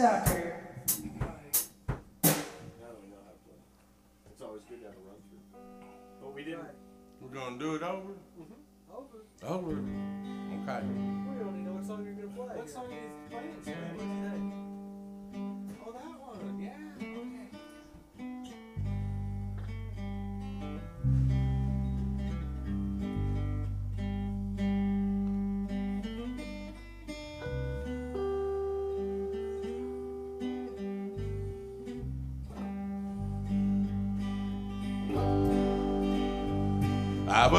sucker. It's always good to have a run through. But we didn't. We're gonna do it over. Mm-hmm. Over. Over. Okay. We don't even know what song you're gonna play. What song are you playing?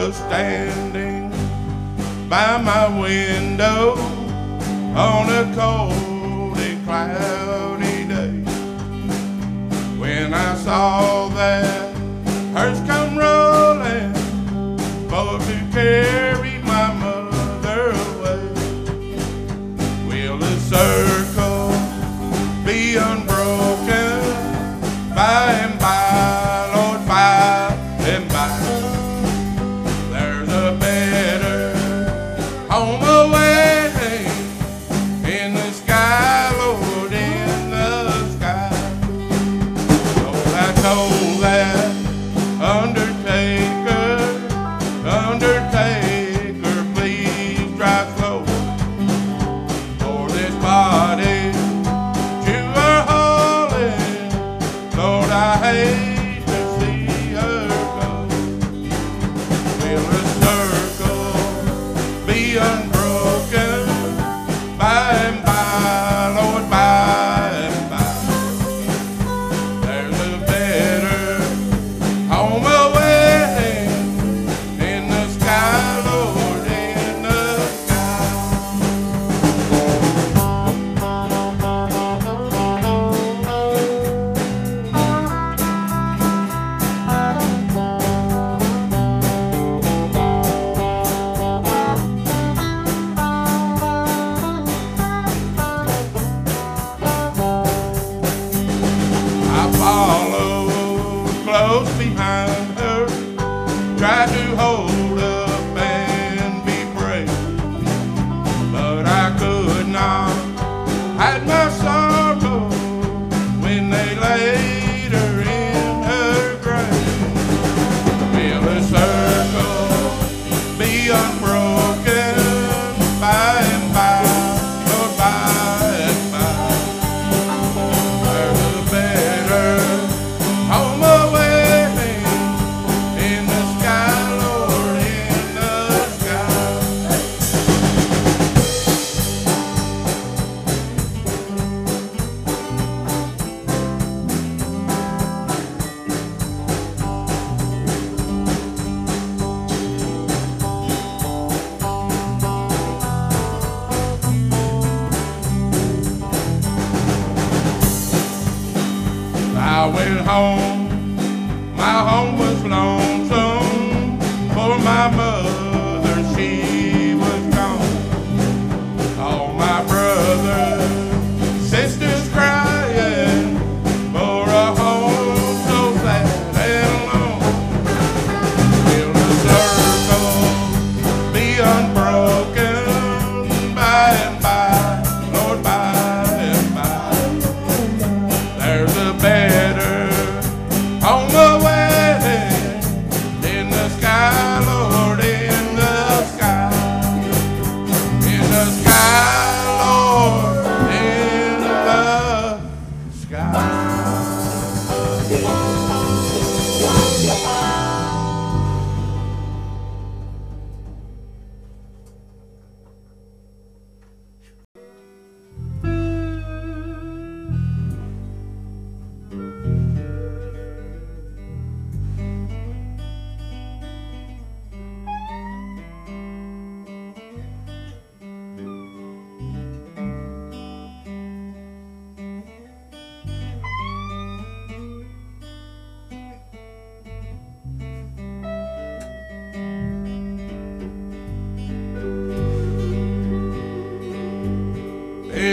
Was standing by my window on a cold and cloudy day. When I saw that hearse come rolling for to carry home, my home was lonesome,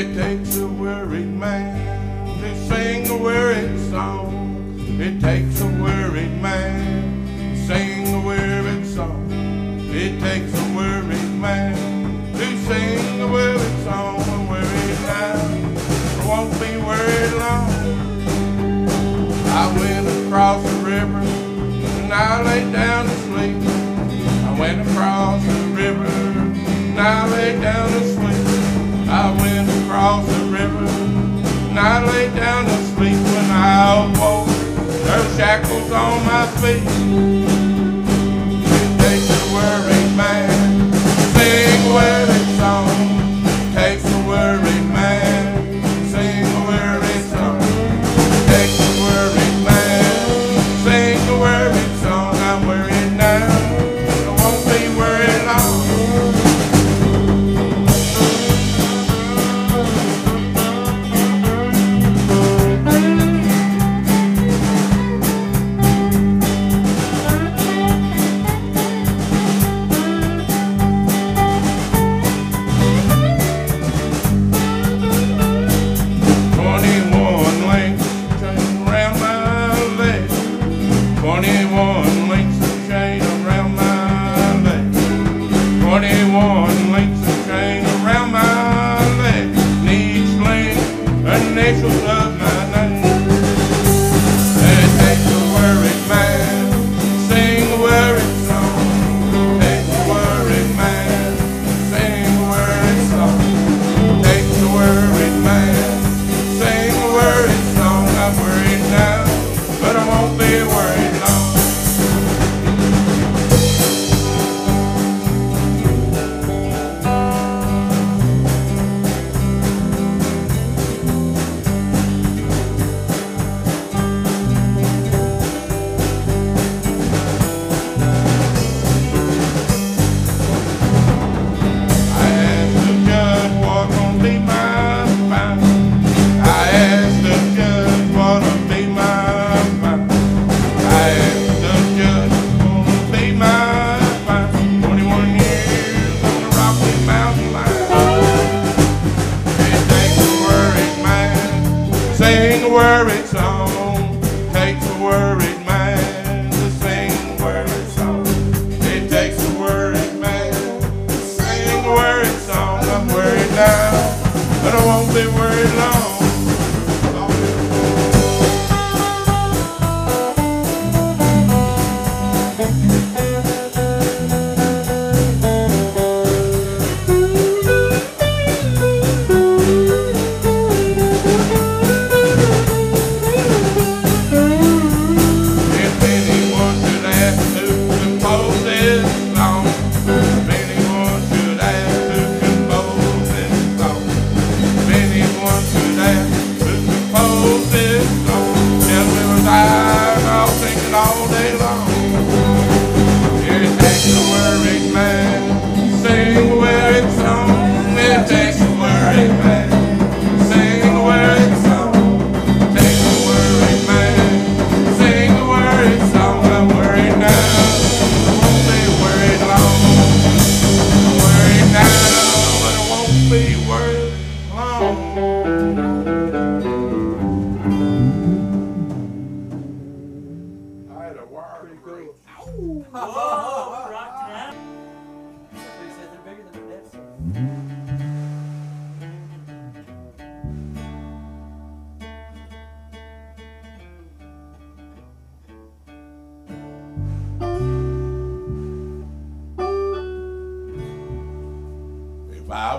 It takes a worried man to sing a worried song. It takes a worried man to sing a worried song. It takes a worried man to sing a worried song. A worried man won't be worried long. I went across the river and I lay down to sleep. I went across the river and I lay down to sleep across the river. And I lay down to sleep when I awoke. there were shackles on my feet. It takes a worried man to sing a worried song. It takes a worried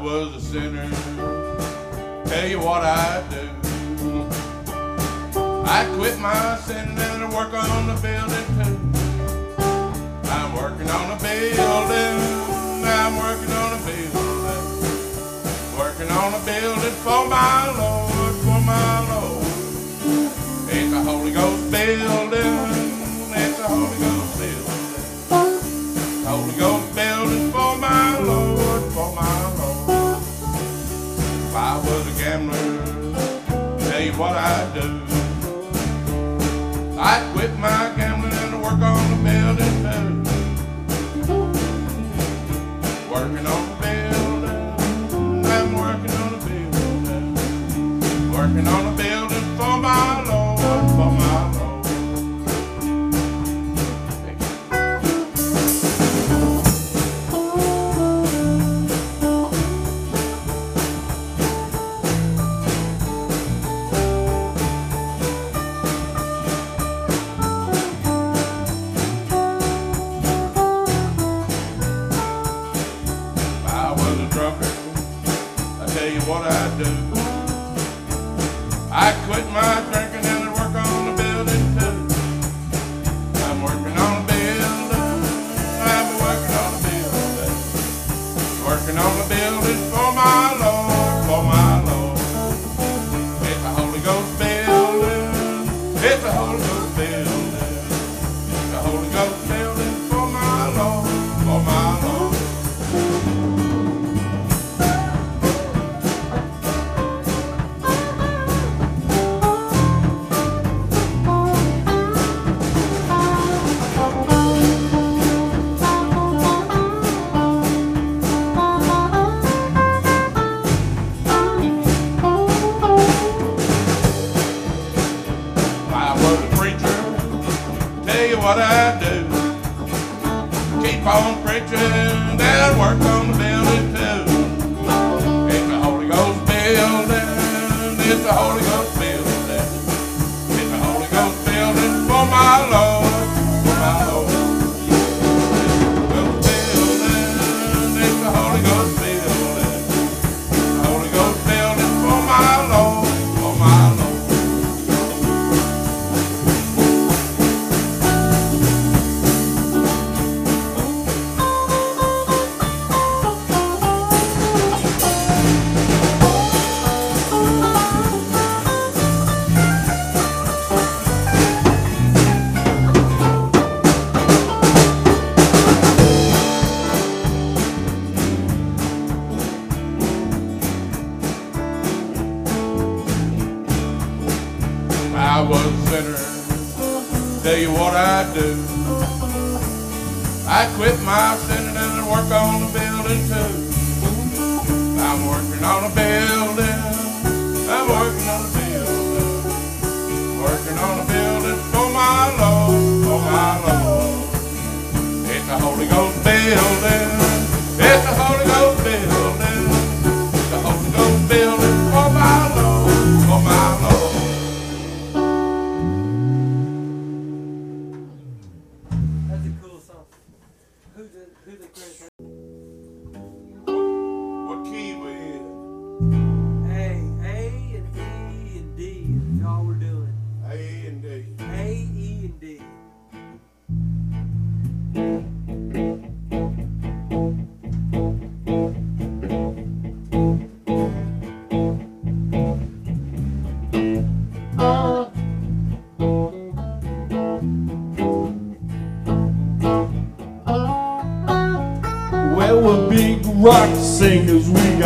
was a sinner. Tell you what I do. I quit my sinning and I work on the building too. I'm working on the building. I'm working on the building. Working on the building for my Lord, for my Lord. It's a Holy Ghost building. what I do. I quit what I do. Keep on preaching and work on the building I quit my sinning and work on the building too. I'm working on a building. I'm working on a building. Working on a building for my Lord, for my Lord. It's a Holy Ghost building.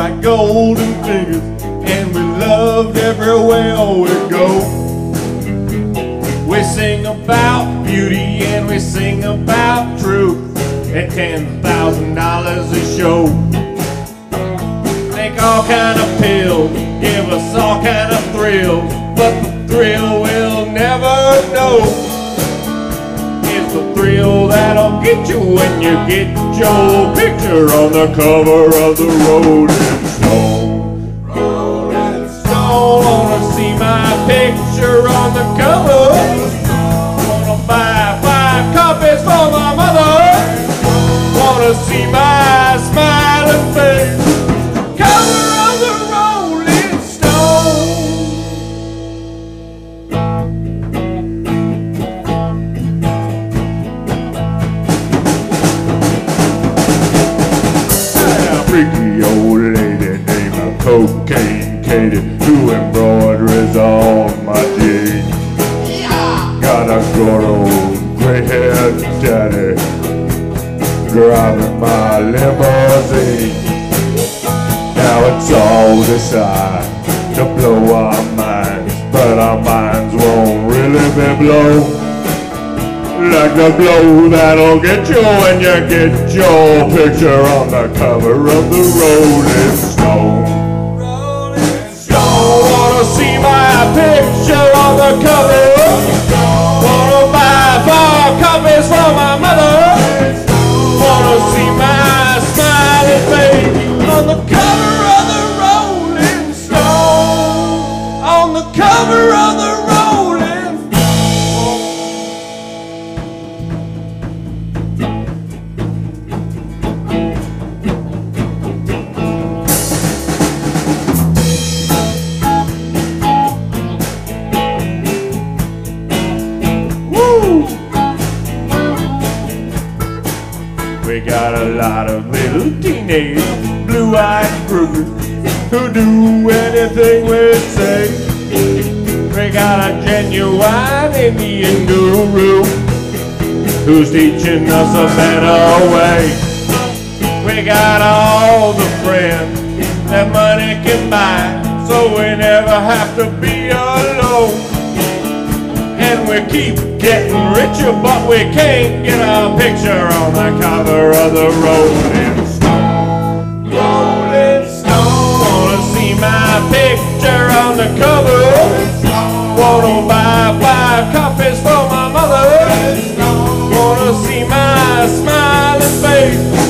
Got golden fingers, and we loved everywhere oh, we go. We sing about beauty and we sing about truth at ten thousand dollars a show. Make all kind of pills, give us all kind of thrills, but the thrill we'll never know thrill that'll get you when you get your picture on the cover of the Rolling Stone. Rolling Stone, wanna see my picture on the cover? Wanna buy five copies for my mother? Wanna see my smiling face? Good old gray-haired daddy driving my limousine. Now it's all designed to blow our minds, but our minds won't really be blown. Like the blow that'll get you when you get your picture on the cover of the Rolling Stone. Rolling Don't wanna see my picture on the cover. Wanna buy four copies for my mother. Wanna see my smiling face on the cover of the Rolling Stone. On the cover of the blue-eyed groovers who do anything we say. We got a genuine Indian guru who's teaching us a better way. We got all the friends that money can buy, so we never have to be alone. And we keep getting richer, but we can't get our picture on the cover of the Rolling picture on the cover. Wanna buy five copies for my mother. Wanna see my smiling face.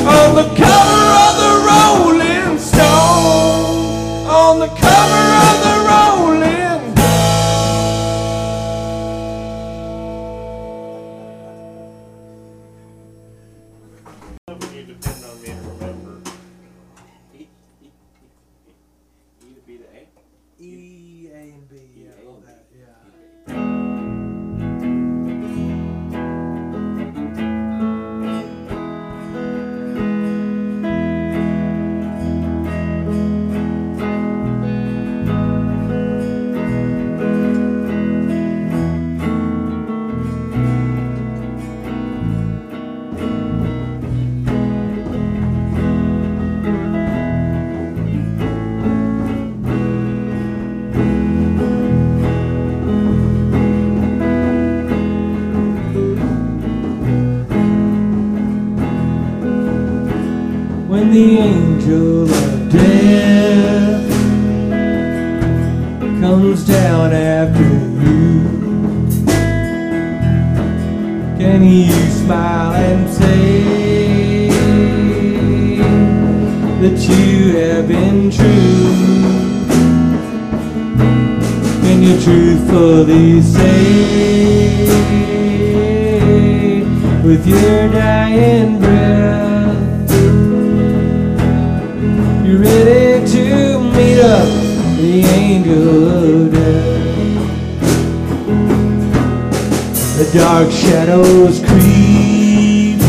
The dark shadows creep.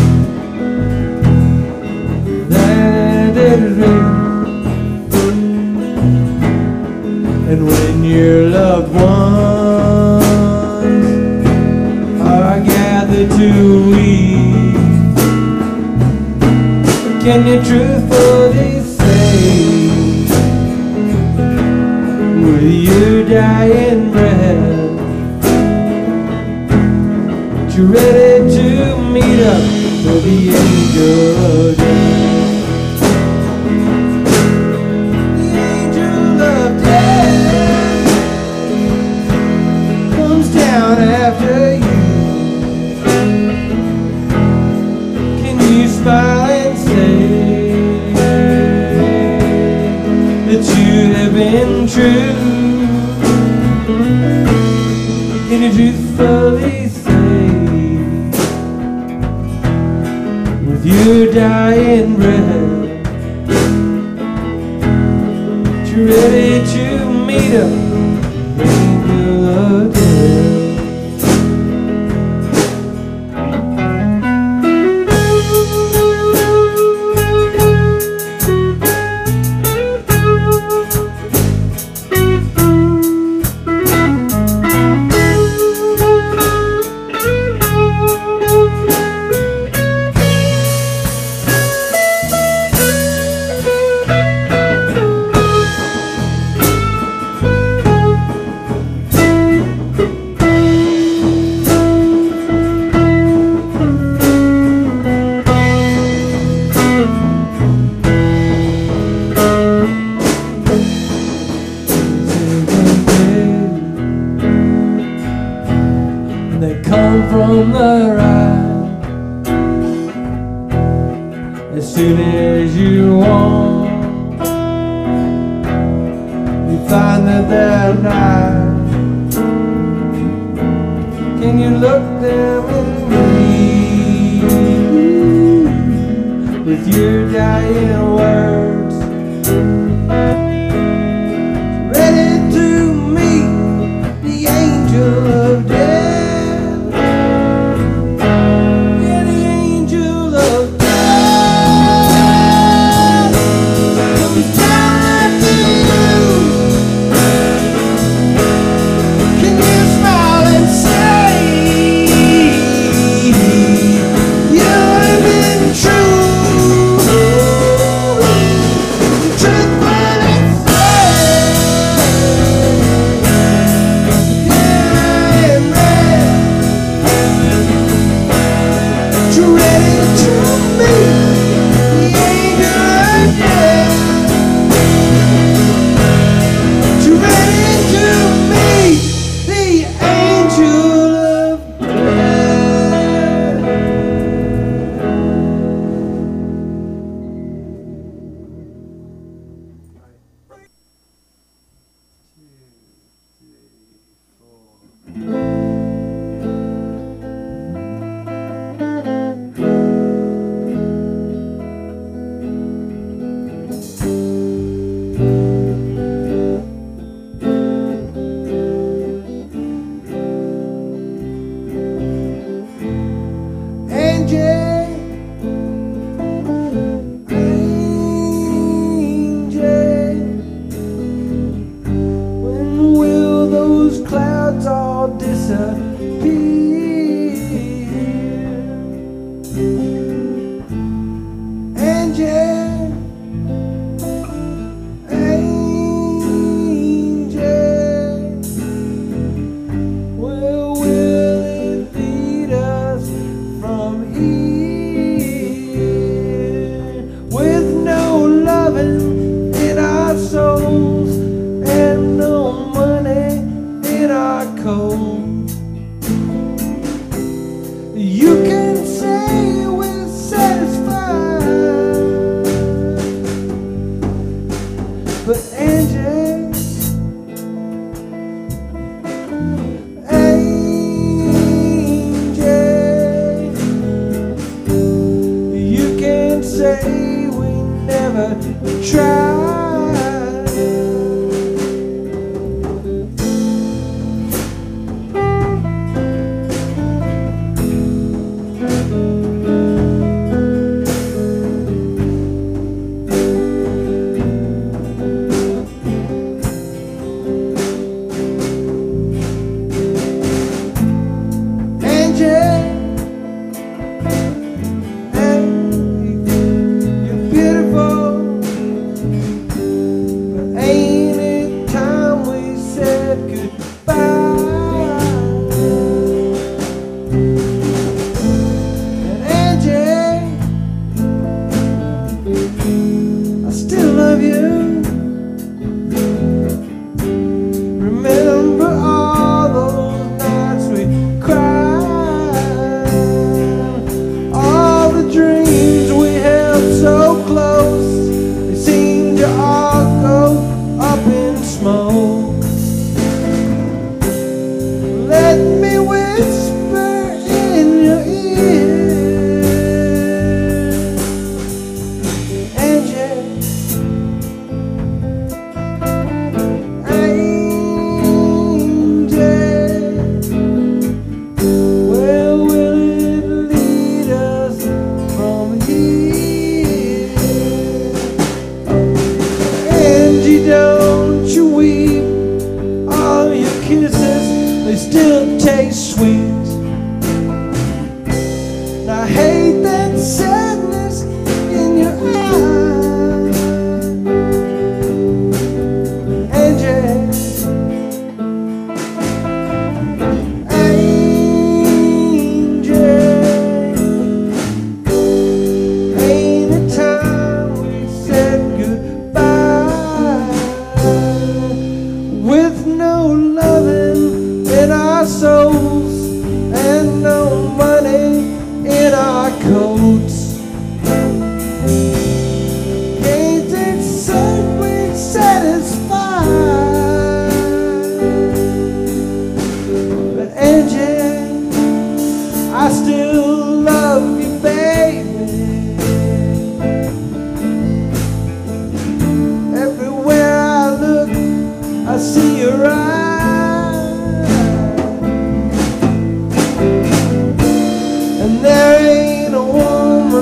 And when your loved ones are gathered to weep, can you truthfully say with your dying ready to meet up for the angel of after you. Can you smile and say that you have been true? Can you truthfully dying breath. You're ready to meet up soon as you want. You find that they're not. Can you look them in the with your dying words?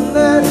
Woman that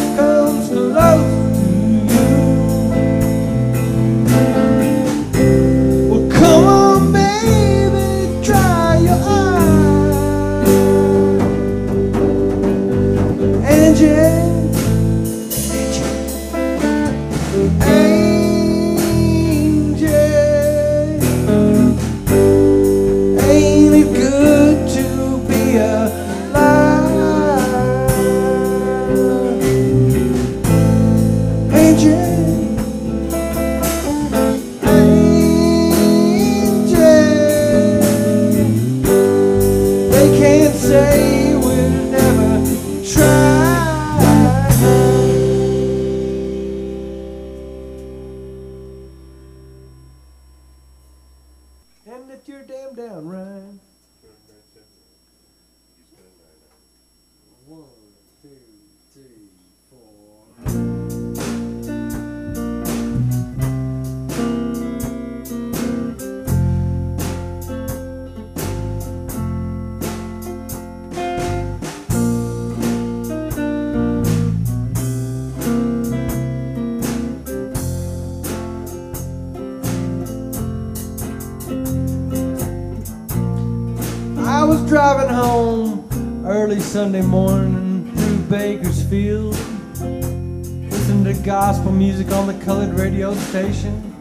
Sunday morning through Bakersfield, listening to gospel music on the colored radio station.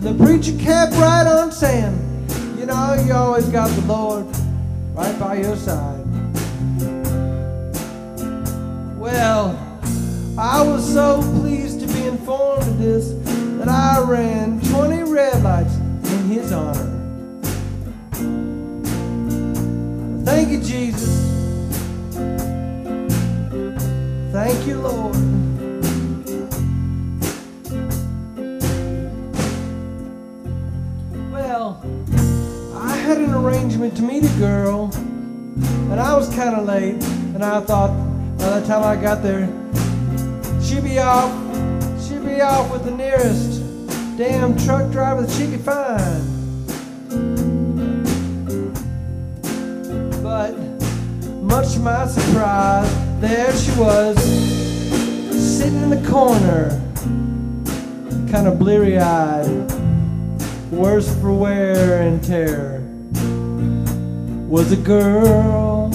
The preacher kept right on saying, You know, you always got the Lord right by your side. Well, I was so pleased to be informed of this that I ran 20 red lights in his honor. Thank you, Jesus. Thank you, Lord. Well, I had an arrangement to meet a girl, and I was kind of late, and I thought by the time I got there, she'd be off, she'd be off with the nearest damn truck driver that she could find. But much to my surprise, there she was, sitting in the corner, kind of bleary eyed, worse for wear and tear, was a girl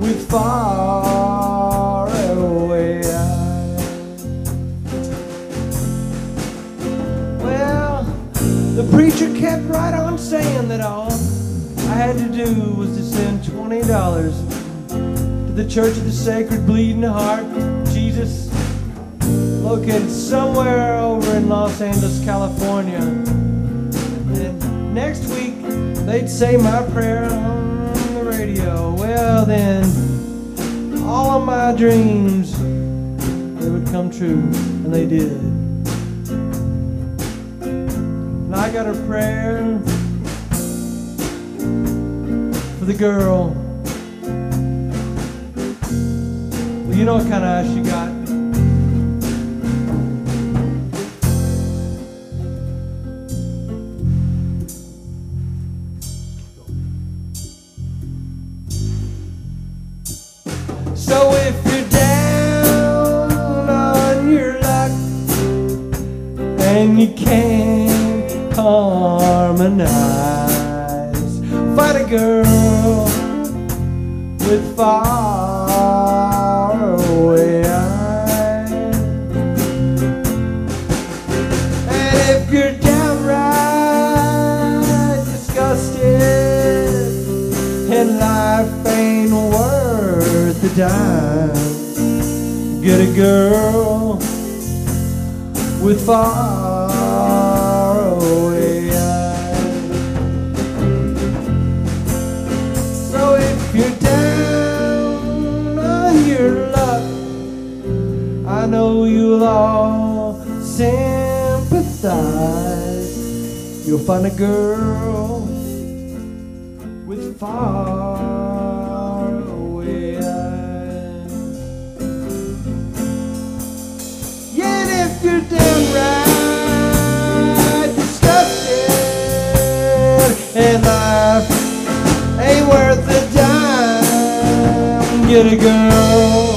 with far away eyes. Well, the preacher kept right on saying that all I had to do was to send twenty dollars to the Church of the Sacred Bleeding Heart Jesus, located somewhere over in Los Angeles, California. And next week they'd say my prayer on the radio. Well then, all of my dreams they would come true, and they did. And I got a prayer for the girl. Well, you know what kind of eyes she got. So if you're down on your luck and you can't dime, get a girl with far away eyes. So if you're down on your luck, I know you'll all sympathize. You'll find a girl with far get a girl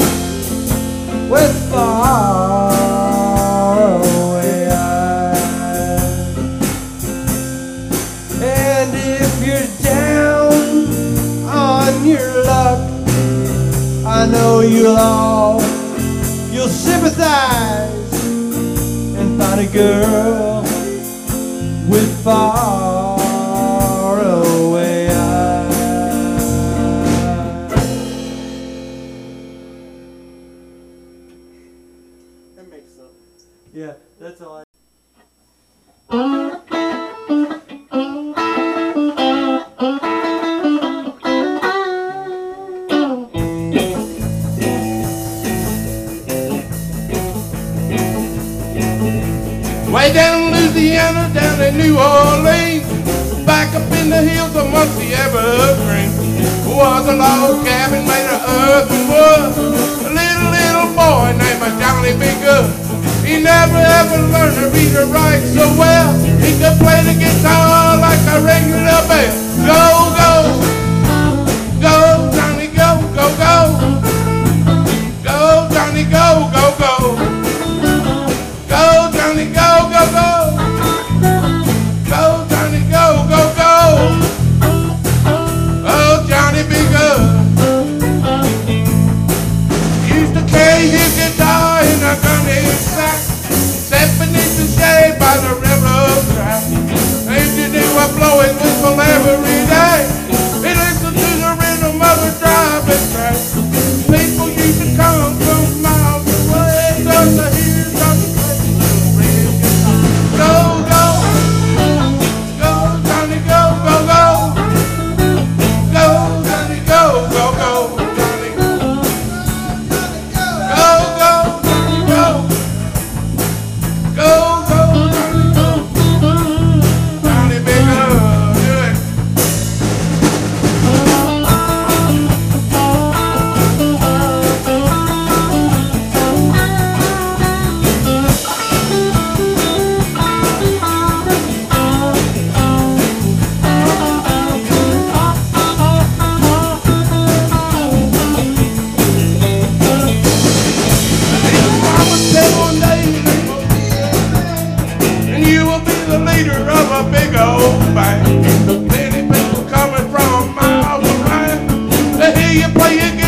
with far away eyes. And if you're down on your luck, I know you'll all you'll sympathize and find a girl with far Sense. Yeah, that's all I. Why you